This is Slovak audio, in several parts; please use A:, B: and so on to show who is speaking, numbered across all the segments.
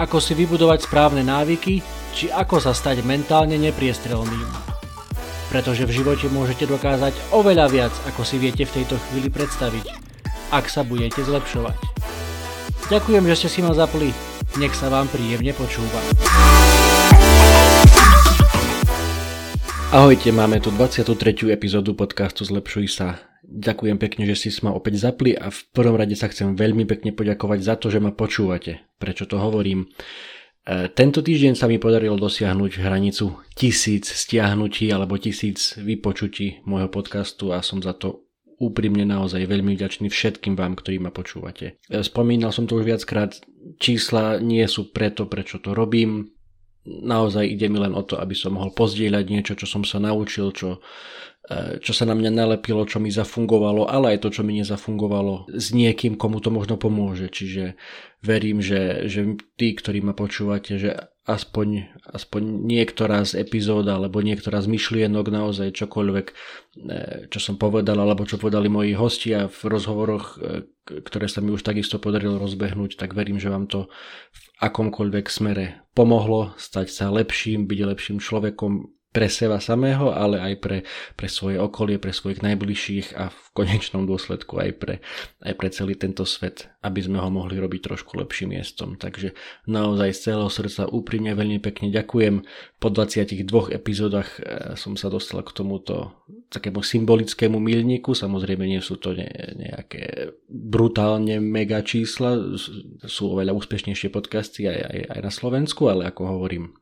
A: ako si vybudovať správne návyky, či ako sa stať mentálne nepriestrelným. Pretože v živote môžete dokázať oveľa viac, ako si viete v tejto chvíli predstaviť, ak sa budete zlepšovať. Ďakujem, že ste si ma zapli. Nech sa vám príjemne počúva. Ahojte, máme tu 23. epizódu podcastu Zlepšuj sa. Ďakujem pekne, že si ma opäť zapli a v prvom rade sa chcem veľmi pekne poďakovať za to, že ma počúvate. Prečo to hovorím? E, tento týždeň sa mi podarilo dosiahnuť hranicu tisíc stiahnutí alebo tisíc vypočutí môjho podcastu a som za to úprimne naozaj veľmi vďačný všetkým vám, ktorí ma počúvate. E, spomínal som to už viackrát, čísla nie sú preto, prečo to robím. Naozaj ide mi len o to, aby som mohol pozdieľať niečo, čo som sa naučil, čo, čo sa na mňa nalepilo, čo mi zafungovalo, ale aj to, čo mi nezafungovalo s niekým, komu to možno pomôže. Čiže verím, že, že tí, ktorí ma počúvate, že aspoň, aspoň niektorá z epizód alebo niektorá z myšlienok naozaj čokoľvek, e, čo som povedal alebo čo povedali moji hostia v rozhovoroch, e, ktoré sa mi už takisto podarilo rozbehnúť, tak verím, že vám to v akomkoľvek smere pomohlo stať sa lepším, byť lepším človekom, pre seba samého, ale aj pre, pre svoje okolie, pre svojich najbližších a v konečnom dôsledku aj pre, aj pre celý tento svet, aby sme ho mohli robiť trošku lepším miestom. Takže naozaj z celého srdca úprimne veľmi pekne ďakujem. Po 22 epizódach e, som sa dostal k tomuto takému symbolickému milníku. Samozrejme nie sú to ne, nejaké brutálne mega čísla, sú oveľa úspešnejšie podcasty aj, aj, aj na Slovensku, ale ako hovorím,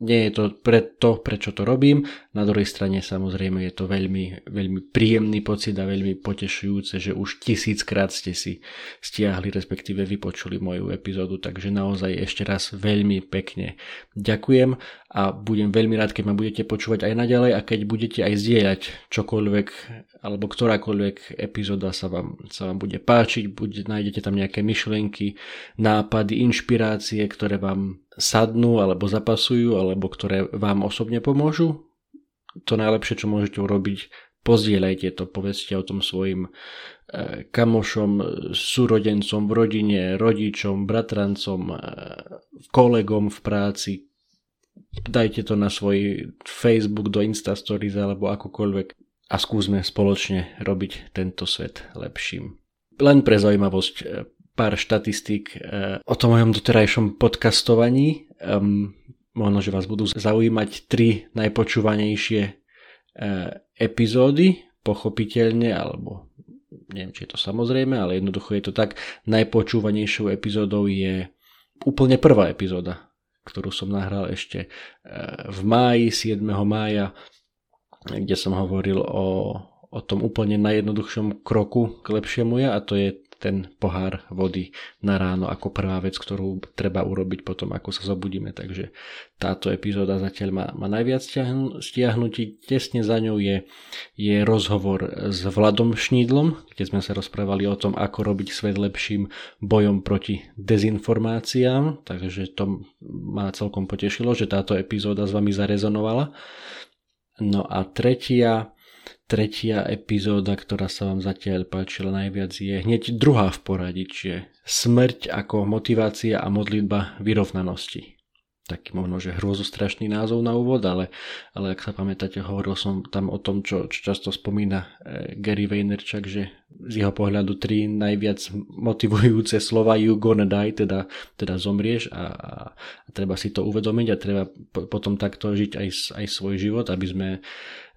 A: nie je to pre to, prečo to robím. Na druhej strane samozrejme je to veľmi, veľmi príjemný pocit a veľmi potešujúce, že už tisíckrát ste si stiahli, respektíve vypočuli moju epizódu, takže naozaj ešte raz veľmi pekne ďakujem a budem veľmi rád, keď ma budete počúvať aj naďalej a keď budete aj zdieľať čokoľvek alebo ktorákoľvek epizóda sa vám, sa vám bude páčiť, bude, nájdete tam nejaké myšlienky, nápady, inšpirácie, ktoré vám sadnú alebo zapasujú, alebo ktoré vám osobne pomôžu. To najlepšie, čo môžete urobiť, pozdieľajte to, povedzte o tom svojim e, kamošom, súrodencom v rodine, rodičom, bratrancom, e, kolegom v práci. Dajte to na svoj Facebook, do Instastories alebo akokoľvek a skúsme spoločne robiť tento svet lepším. Len pre zaujímavosť, e, pár štatistík o tom mojom doterajšom podcastovaní. Možno, že vás budú zaujímať tri najpočúvanejšie uh, epizódy, pochopiteľne, alebo neviem, či je to samozrejme, ale jednoducho je to tak. Najpočúvanejšou epizódou je úplne prvá epizóda, ktorú som nahral ešte uh, v máji, 7. mája, kde som hovoril o, o tom úplne najjednoduchšom kroku k lepšiemu ja a to je ten pohár vody na ráno ako prvá vec, ktorú treba urobiť potom, ako sa zobudíme. Takže táto epizóda zatiaľ má, má najviac stiahnutí. Tesne za ňou je, je rozhovor s Vladom Šnídlom, kde sme sa rozprávali o tom, ako robiť svet lepším bojom proti dezinformáciám. Takže to ma celkom potešilo, že táto epizóda s vami zarezonovala. No a tretia tretia epizóda, ktorá sa vám zatiaľ páčila najviac je hneď druhá v poradí, čiže smrť ako motivácia a modlitba vyrovnanosti. Taký možno, že hrozostrašný názov na úvod, ale, ale ak sa pamätáte, hovoril som tam o tom, čo, čo často spomína e, Gary Vaynerchuk, že z jeho pohľadu tri najviac motivujúce slova you gonna die, teda, teda zomrieš a, a, a treba si to uvedomiť a treba po, potom takto žiť aj, aj svoj život, aby sme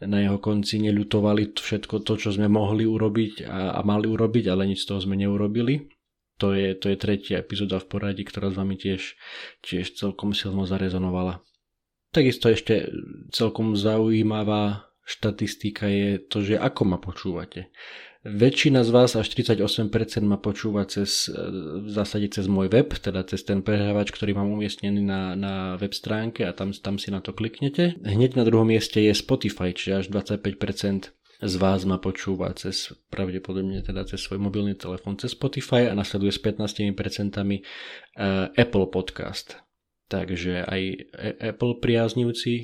A: na jeho konci neľutovali všetko to, čo sme mohli urobiť a, a mali urobiť, ale nič z toho sme neurobili. To je, to je tretia epizóda v poradí, ktorá s vami tiež, tiež celkom silno zarezonovala. Takisto ešte celkom zaujímavá štatistika je to, že ako ma počúvate. Väčšina z vás, až 38% ma počúva cez, e, v zásade cez môj web, teda cez ten prehrávač, ktorý mám umiestnený na, na web stránke a tam, tam si na to kliknete. Hneď na druhom mieste je Spotify, čiže až 25% z vás ma počúva cez, pravdepodobne teda cez svoj mobilný telefón cez Spotify a nasleduje s 15% e, Apple Podcast. Takže aj Apple priaznivci e,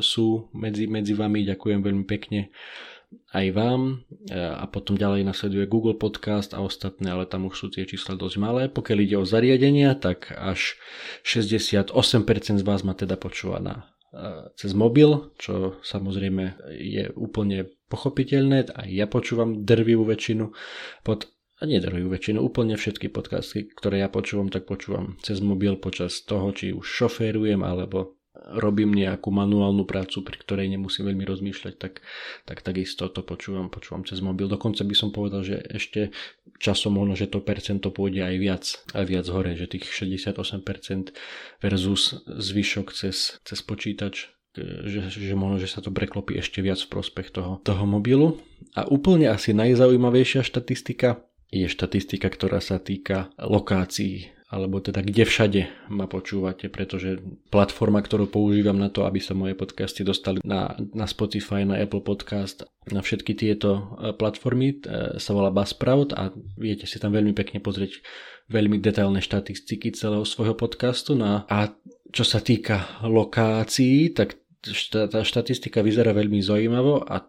A: sú medzi, medzi vami, ďakujem veľmi pekne aj vám a potom ďalej nasleduje Google Podcast a ostatné, ale tam už sú tie čísla dosť malé. Pokiaľ ide o zariadenia, tak až 68% z vás ma teda počúva na, cez mobil, čo samozrejme je úplne pochopiteľné. Aj ja počúvam drvivú väčšinu pod a drvivú väčšinu, úplne všetky podcasty, ktoré ja počúvam, tak počúvam cez mobil počas toho, či už šoférujem alebo robím nejakú manuálnu prácu, pri ktorej nemusím veľmi rozmýšľať, tak, tak takisto to počúvam, počúvam cez mobil. Dokonca by som povedal, že ešte časom možno, že to percento pôjde aj viac, aj viac hore, že tých 68% versus zvyšok cez, cez počítač že, že možno, že sa to preklopí ešte viac v prospech toho, toho mobilu. A úplne asi najzaujímavejšia štatistika je štatistika, ktorá sa týka lokácií alebo teda kde všade ma počúvate, pretože platforma, ktorú používam na to, aby sa moje podcasty dostali na, na Spotify, na Apple Podcast, na všetky tieto e, platformy, e, sa volá Buzzsprout a viete si tam veľmi pekne pozrieť veľmi detailné štatistiky celého svojho podcastu. No a čo sa týka lokácií, tak tá štatistika vyzerá veľmi zaujímavo a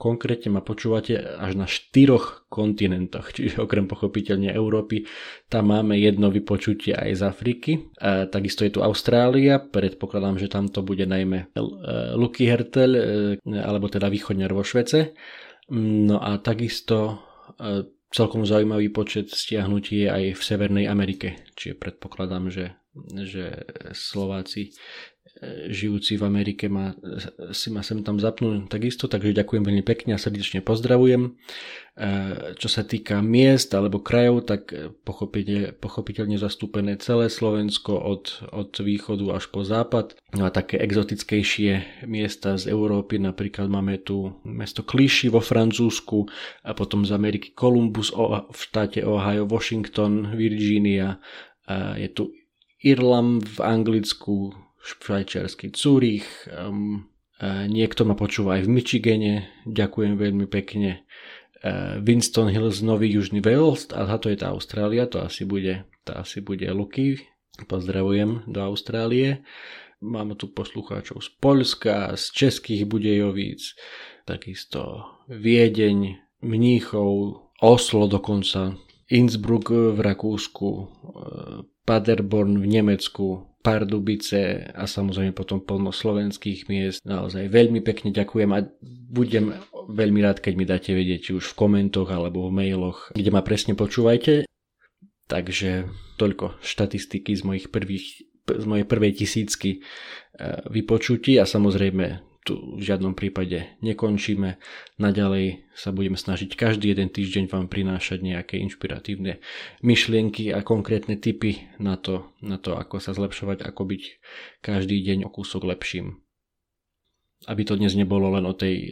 A: Konkrétne ma počúvate až na štyroch kontinentoch, čiže okrem pochopiteľne Európy, tam máme jedno vypočutie aj z Afriky. A takisto je tu Austrália, predpokladám, že tam to bude najmä e, Luky Hertel, e, alebo teda východňar vo Švece. No a takisto e, celkom zaujímavý počet stiahnutí je aj v Severnej Amerike, čiže predpokladám, že, že Slováci žijúci v Amerike ma, si ma sem tam zapnú takisto, takže ďakujem veľmi pekne a srdečne pozdravujem. E, čo sa týka miest alebo krajov, tak pochopiteľne, pochopiteľne zastúpené celé Slovensko od, od východu až po západ. No a také exotickejšie miesta z Európy, napríklad máme tu mesto Clichy vo Francúzsku a potom z Ameriky Columbus v štáte Ohio, Washington, Virginia, je tu Irlam v Anglicku, švajčiarsky Zurich, um, uh, niekto ma počúva aj v Michigane, ďakujem veľmi pekne. Uh, Winston Hills, Nový Južný Wales, a to je tá Austrália, to asi bude, to asi bude Luky. Pozdravujem do Austrálie. Máme tu poslucháčov z Polska, z Českých Budejovíc, takisto Viedeň, Mníchov, Oslo dokonca, Innsbruck v Rakúsku, uh, Paderborn v Nemecku, Pardubice a samozrejme potom plno slovenských miest. Naozaj veľmi pekne ďakujem a budem veľmi rád, keď mi dáte vedieť, či už v komentoch alebo v mailoch, kde ma presne počúvajte. Takže toľko štatistiky z mojich prvých z mojej prvej tisícky e, vypočutí a samozrejme tu v žiadnom prípade nekončíme. Naďalej sa budeme snažiť každý jeden týždeň vám prinášať nejaké inšpiratívne myšlienky a konkrétne tipy na to, na to ako sa zlepšovať, ako byť každý deň o kúsok lepším. Aby to dnes nebolo len o tej e,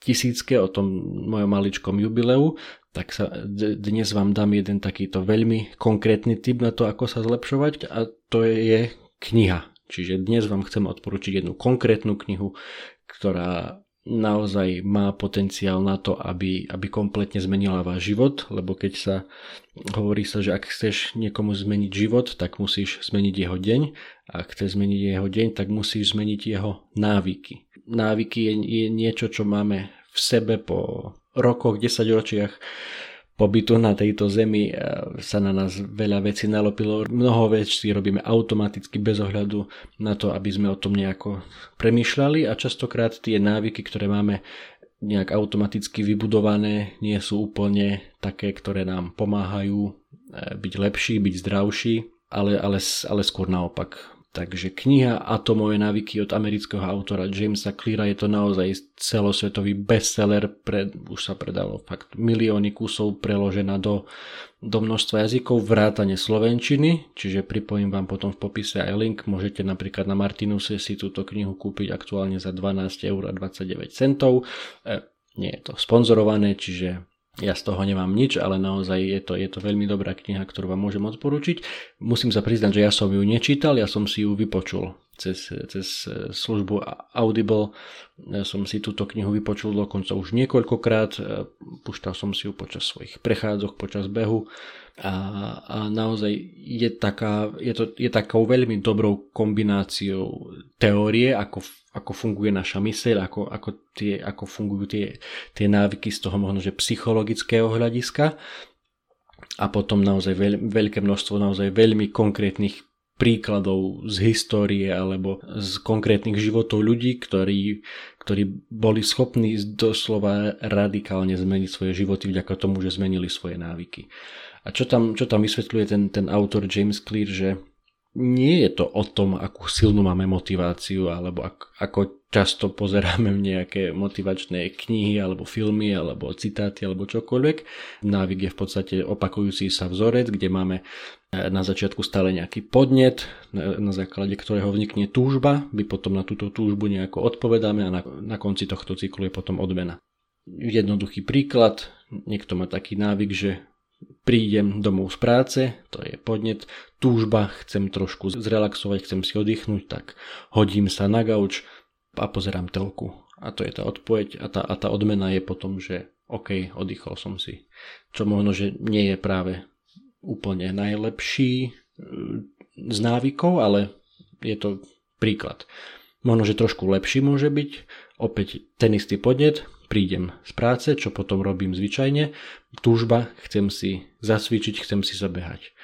A: tisícke, o tom mojom maličkom jubileu, tak sa dnes vám dám jeden takýto veľmi konkrétny tip na to, ako sa zlepšovať a to je kniha. Čiže dnes vám chcem odporučiť jednu konkrétnu knihu, ktorá naozaj má potenciál na to, aby, aby kompletne zmenila váš život, lebo keď sa hovorí sa, že ak chceš niekomu zmeniť život, tak musíš zmeniť jeho deň a ak chceš zmeniť jeho deň, tak musíš zmeniť jeho návyky. Návyky je, je niečo, čo máme v sebe po rokoch, desaťročiach pobytu na tejto zemi e, sa na nás veľa vecí nalopilo. Mnoho vecí robíme automaticky bez ohľadu na to, aby sme o tom nejako premýšľali a častokrát tie návyky, ktoré máme nejak automaticky vybudované, nie sú úplne také, ktoré nám pomáhajú e, byť lepší, byť zdravší, ale, ale, ale skôr naopak Takže kniha Atomové návyky od amerického autora Jamesa Cleara. Je to naozaj celosvetový bestseller, pred, už sa predalo fakt milióny kusov preložená do, do množstva jazykov, vrátane slovenčiny, čiže pripojím vám potom v popise aj link, môžete napríklad na Martinuse si túto knihu kúpiť aktuálne za 12 eur a 29 centov. E, nie je to sponzorované, čiže Ja z toho nemám nič, ale naozaj je to, je to veľmi dobrá kniha, ktorú vám môžem odporučiť. Musím sa priznať, že ja som ju nečítal, ja som si ju vypočul cez, cez službu Audible. Som si túto knihu vypočul dokonca už niekoľkokrát. Púšťal som si ju počas svojich prechádzok, počas behu a, a naozaj je, taká, je, to, je takou veľmi dobrou kombináciou teórie, ako, ako funguje naša myseľ, ako, ako, tie, ako fungujú tie, tie návyky z toho možno, že psychologického hľadiska a potom naozaj veľ, veľké množstvo naozaj veľmi konkrétnych príkladov z histórie alebo z konkrétnych životov ľudí, ktorí, ktorí boli schopní doslova radikálne zmeniť svoje životy vďaka tomu, že zmenili svoje návyky. A čo tam, čo tam vysvetľuje ten, ten autor James Clear, že nie je to o tom, akú silnú máme motiváciu, alebo ak, ako často pozeráme nejaké motivačné knihy, alebo filmy, alebo citáty, alebo čokoľvek. Návyk je v podstate opakujúci sa vzorec, kde máme eh, na začiatku stále nejaký podnet, na základe ktorého vznikne túžba, my potom na túto túžbu nejako odpovedáme a na, na konci tohto cyklu je potom odmena. Jednoduchý príklad, niekto má taký návyk, že prídem domov z práce, to je podnet, túžba, chcem trošku zrelaxovať, chcem si oddychnúť, tak hodím sa na gauč a pozerám telku. A to je tá odpoveď a tá, a tá odmena je potom, že OK, oddychol som si. Čo možno, že nie je práve úplne najlepší e, z návykov, ale je to príklad. Možno, že trošku lepší môže byť, opäť ten istý podnet, prídem z práce, čo potom robím zvyčajne, túžba, chcem si zacvičiť, chcem si zabehať.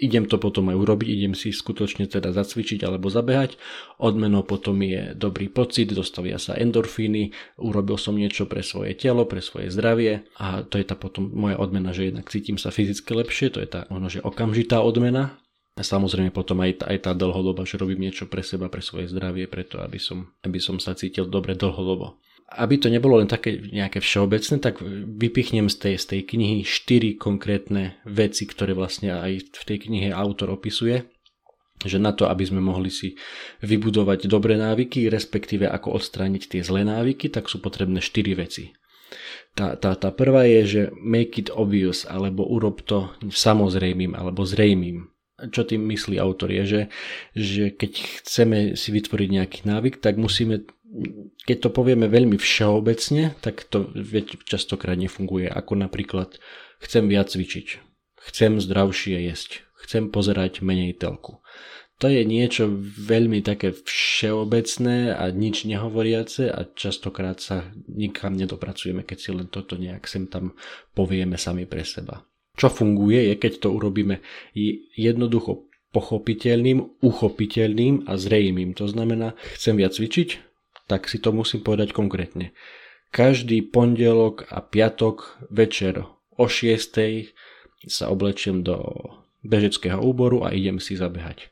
A: Idem to potom aj urobiť, idem si skutočne teda zacvičiť alebo zabehať. Odmenou potom je dobrý pocit, dostavia sa endorfíny, urobil som niečo pre svoje telo, pre svoje zdravie a to je tá potom moja odmena, že jednak cítim sa fyzicky lepšie, to je tá možno, že okamžitá odmena, a samozrejme potom aj, aj tá dlhodoba, že robím niečo pre seba, pre svoje zdravie, preto aby som, aby som sa cítil dobre dlhodobo aby to nebolo len také nejaké všeobecné, tak vypichnem z tej, z tej knihy štyri konkrétne veci, ktoré vlastne aj v tej knihe autor opisuje že na to, aby sme mohli si vybudovať dobré návyky, respektíve ako odstrániť tie zlé návyky, tak sú potrebné štyri veci. Tá, tá, tá prvá je, že make it obvious, alebo urob to samozrejmým, alebo zrejmým. Čo tým myslí autor je, že, že keď chceme si vytvoriť nejaký návyk, tak musíme keď to povieme veľmi všeobecne, tak to častokrát nefunguje. Ako napríklad chcem viac cvičiť, chcem zdravšie jesť, chcem pozerať menej telku. To je niečo veľmi také všeobecné a nič nehovoriace a častokrát sa nikam nedopracujeme, keď si len toto nejak sem tam povieme sami pre seba. Čo funguje je, keď to urobíme jednoducho pochopiteľným, uchopiteľným a zrejmým. To znamená, chcem viac cvičiť, tak si to musím povedať konkrétne. Každý pondelok a piatok večer o 6. sa oblečiem do bežeckého úboru a idem si zabehať.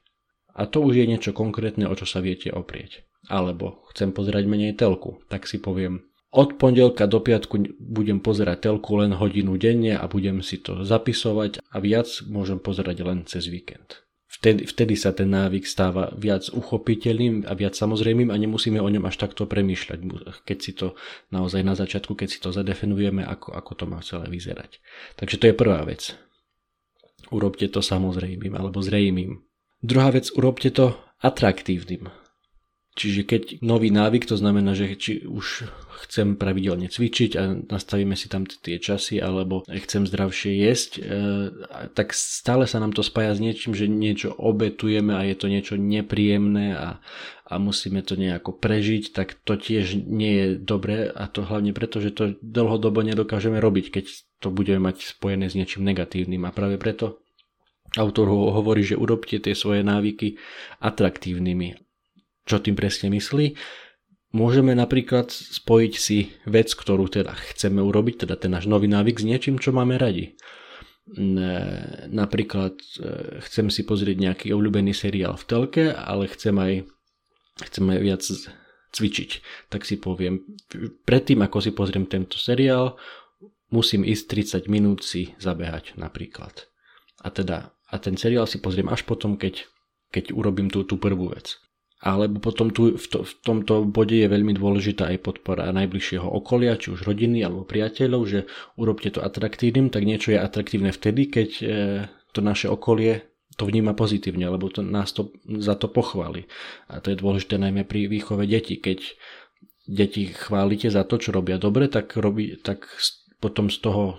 A: A to už je niečo konkrétne, o čo sa viete oprieť. Alebo chcem pozerať menej telku, tak si poviem, od pondelka do piatku budem pozerať telku len hodinu denne a budem si to zapisovať a viac môžem pozerať len cez víkend vtedy, vtedy sa ten návyk stáva viac uchopiteľným a viac samozrejmým a nemusíme o ňom až takto premýšľať, keď si to naozaj na začiatku, keď si to zadefinujeme, ako, ako to má celé vyzerať. Takže to je prvá vec. Urobte to samozrejmým alebo zrejmým. Druhá vec, urobte to atraktívnym. Čiže keď nový návyk, to znamená, že či už chcem pravidelne cvičiť a nastavíme si tam tie časy, alebo chcem zdravšie jesť, e, tak stále sa nám to spája s niečím, že niečo obetujeme a je to niečo nepríjemné a, a musíme to nejako prežiť, tak to tiež nie je dobré. A to hlavne preto, že to dlhodobo nedokážeme robiť, keď to budeme mať spojené s niečím negatívnym. A práve preto autor hovorí, že urobte tie svoje návyky atraktívnymi čo tým presne myslí? Môžeme napríklad spojiť si vec, ktorú teda chceme urobiť, teda ten náš nový návyk s niečím, čo máme radi. Napríklad e, chcem si pozrieť nejaký obľúbený seriál v telke, ale chcem aj, chcem aj viac cvičiť. Tak si poviem, predtým ako si pozriem tento seriál, musím ísť 30 minút si zabehať napríklad. A teda a ten seriál si pozriem až potom, keď, keď urobím tú, tú prvú vec. Alebo potom tu v, to, v tomto bode je veľmi dôležitá aj podpora najbližšieho okolia, či už rodiny alebo priateľov, že urobte to atraktívnym, tak niečo je atraktívne vtedy, keď e, to naše okolie to vníma pozitívne, lebo to, nás to za to pochváli. A to je dôležité najmä pri výchove detí. Keď deti chválite za to, čo robia dobre, tak, robí, tak potom z toho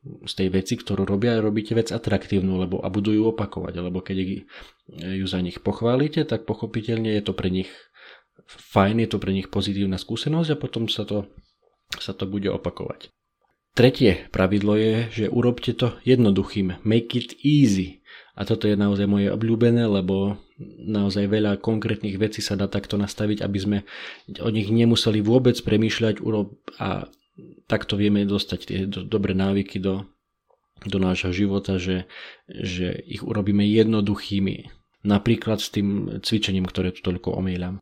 A: z tej veci, ktorú robia, robíte vec atraktívnu lebo, a budú ju opakovať, lebo keď ju za nich pochválite, tak pochopiteľne je to pre nich fajn, je to pre nich pozitívna skúsenosť a potom sa to, sa to bude opakovať. Tretie pravidlo je, že urobte to jednoduchým. Make it easy. A toto je naozaj moje obľúbené, lebo naozaj veľa konkrétnych vecí sa dá takto nastaviť, aby sme o nich nemuseli vôbec premýšľať a takto vieme dostať tie do, dobré návyky do, do nášho života, že, že ich urobíme jednoduchými. Napríklad s tým cvičením, ktoré tu toľko omieľam.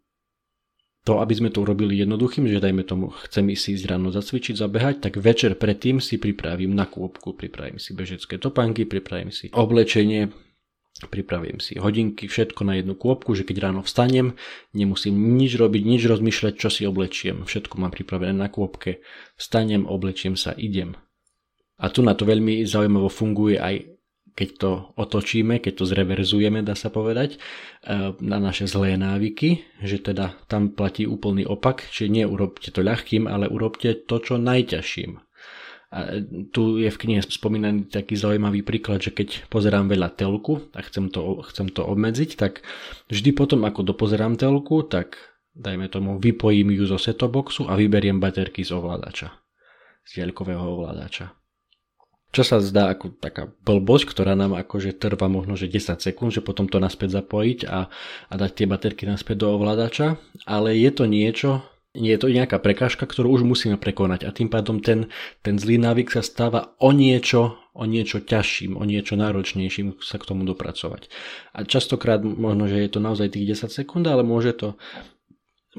A: To, aby sme to urobili jednoduchým, že dajme tomu, chcem si ísť ráno zacvičiť, zabehať, tak večer predtým si pripravím na kôpku, pripravím si bežecké topánky, pripravím si oblečenie, pripravím si hodinky, všetko na jednu kôpku, že keď ráno vstanem, nemusím nič robiť, nič rozmýšľať, čo si oblečiem. Všetko mám pripravené na kôpke. Vstanem, oblečiem sa, idem. A tu na to veľmi zaujímavo funguje aj keď to otočíme, keď to zreverzujeme, dá sa povedať, eh, na naše zlé návyky, že teda tam platí úplný opak, že neurobte to ľahkým, ale urobte to, čo najťažším. A tu je v knihe spomínaný taký zaujímavý príklad, že keď pozerám veľa telku a chcem to, chcem to obmedziť, tak vždy potom, ako dopozerám telku, tak dajme tomu, vypojím ju zo setoboxu a vyberiem baterky z ovládača. Z diaľkového ovládača. Čo sa zdá ako taká blbosť, ktorá nám akože trvá možno že 10 sekúnd, že potom to naspäť zapojiť a, a dať tie baterky naspäť do ovládača, ale je to niečo, je to nejaká prekážka, ktorú už musíme prekonať a tým pádom ten, ten zlý návyk sa stáva o niečo, o niečo ťažším, o niečo náročnejším sa k tomu dopracovať. A častokrát možno, že je to naozaj tých 10 sekúnd, ale môže to,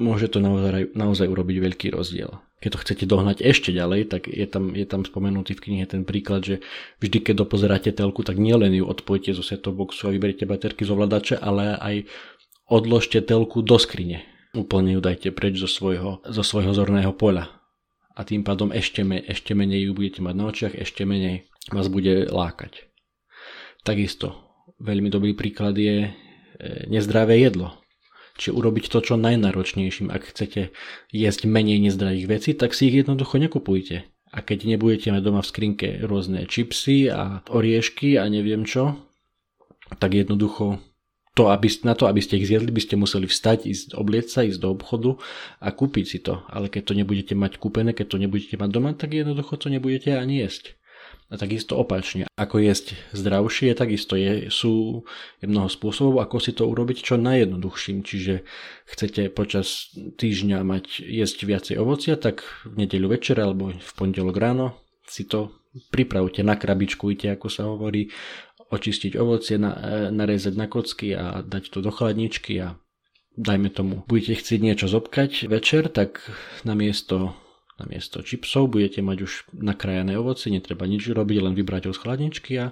A: môže to naozaj, naozaj urobiť veľký rozdiel. Keď to chcete dohnať ešte ďalej, tak je tam, je tam spomenutý v knihe ten príklad, že vždy, keď dopozeráte telku, tak nielen ju odpojte zo setoboxu a vyberiete baterky z ovladače, ale aj odložte telku do skrine Úplne ju dajte preč zo svojho, zo svojho zorného poľa. A tým pádom ešte, me, ešte menej ju budete mať na očiach, ešte menej vás bude lákať. Takisto veľmi dobrý príklad je e, nezdravé jedlo. Čiže urobiť to čo najnáročnejším. Ak chcete jesť menej nezdravých vecí, tak si ich jednoducho nekupujte. A keď nebudete mať doma v skrinke rôzne čipsy a oriešky a neviem čo, tak jednoducho to, aby, na to, aby ste ich zjedli, by ste museli vstať, ísť oblieť sa, ísť do obchodu a kúpiť si to. Ale keď to nebudete mať kúpené, keď to nebudete mať doma, tak jednoducho to nebudete ani jesť. A takisto opačne. Ako jesť zdravšie, takisto je, sú mnoho spôsobov, ako si to urobiť čo najjednoduchším. Čiže chcete počas týždňa mať jesť viacej ovocia, tak v nedeľu večer alebo v pondelok ráno si to pripravte, nakrabičkujte, ako sa hovorí, očistiť ovocie, na, e, narezať na kocky a dať to do chladničky a dajme tomu, budete chcieť niečo zobkať večer, tak namiesto, namiesto čipsov budete mať už nakrájané ovocie, netreba nič robiť, len vybrať ho z chladničky a,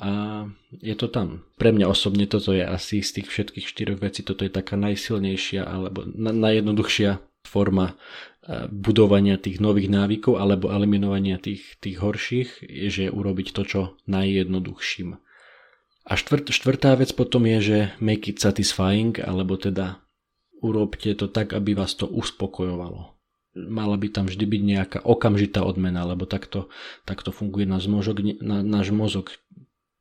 A: a je to tam. Pre mňa osobne toto je asi z tých všetkých štyroch vecí, toto je taká najsilnejšia alebo na, najjednoduchšia forma e, budovania tých nových návykov alebo eliminovania tých, tých horších, je, že urobiť to, čo najjednoduchším. A štvrt, štvrtá vec potom je, že make it satisfying, alebo teda urobte to tak, aby vás to uspokojovalo. Mala by tam vždy byť nejaká okamžitá odmena, lebo takto, takto funguje náš mozog, na, náš mozog.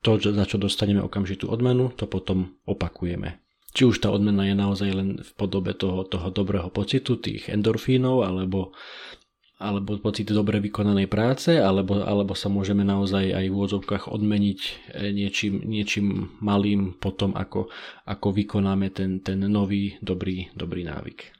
A: To, za čo dostaneme okamžitú odmenu, to potom opakujeme. Či už tá odmena je naozaj len v podobe toho, toho dobrého pocitu, tých endorfínov, alebo alebo pocit dobre vykonanej práce, alebo, alebo sa môžeme naozaj aj v úvodzovkách odmeniť eh, niečím, niečím malým potom, ako, ako vykonáme ten, ten nový dobrý, dobrý návyk.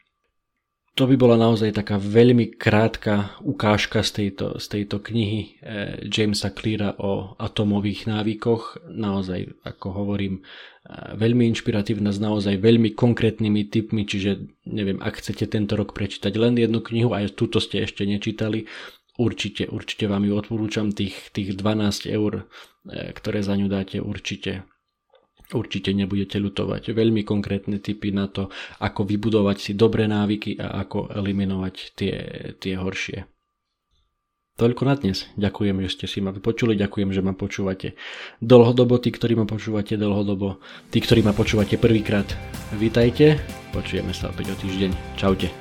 A: To by bola naozaj taká veľmi krátka ukážka z tejto, z tejto knihy eh, Jamesa Cleara o atomových návykoch. Naozaj, ako hovorím, eh, veľmi inšpiratívna s naozaj veľmi konkrétnymi typmi, čiže neviem, ak chcete tento rok prečítať len jednu knihu a túto ste ešte nečítali, určite, určite vám ju odporúčam, tých, tých 12 eur, eh, ktoré za ňu dáte, určite určite nebudete ľutovať. Veľmi konkrétne tipy na to, ako vybudovať si dobré návyky a ako eliminovať tie, tie horšie. Toľko na dnes. Ďakujem, že ste si ma počuli, ďakujem, že ma počúvate dlhodobo, tí, ktorí ma počúvate dlhodobo, tí, ktorí ma počúvate prvýkrát, vítajte, počujeme sa opäť o týždeň. Čaute.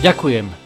A: Ďakujem,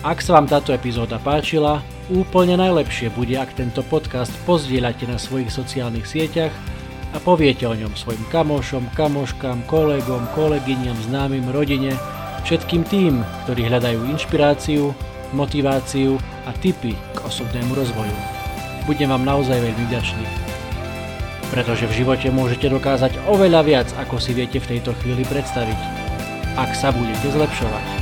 A: Ak sa vám táto epizóda páčila, úplne najlepšie bude, ak tento podcast pozdieľate na svojich sociálnych sieťach a poviete o ňom svojim kamošom, kamoškám, kolegom, kolegyňam, známym, rodine, všetkým tým, ktorí hľadajú inšpiráciu, motiváciu a tipy k osobnému rozvoju. Budem vám naozaj veľmi vďačný. Pretože v živote môžete dokázať oveľa viac, ako si viete v tejto chvíli predstaviť ak sa budete zlepšovať.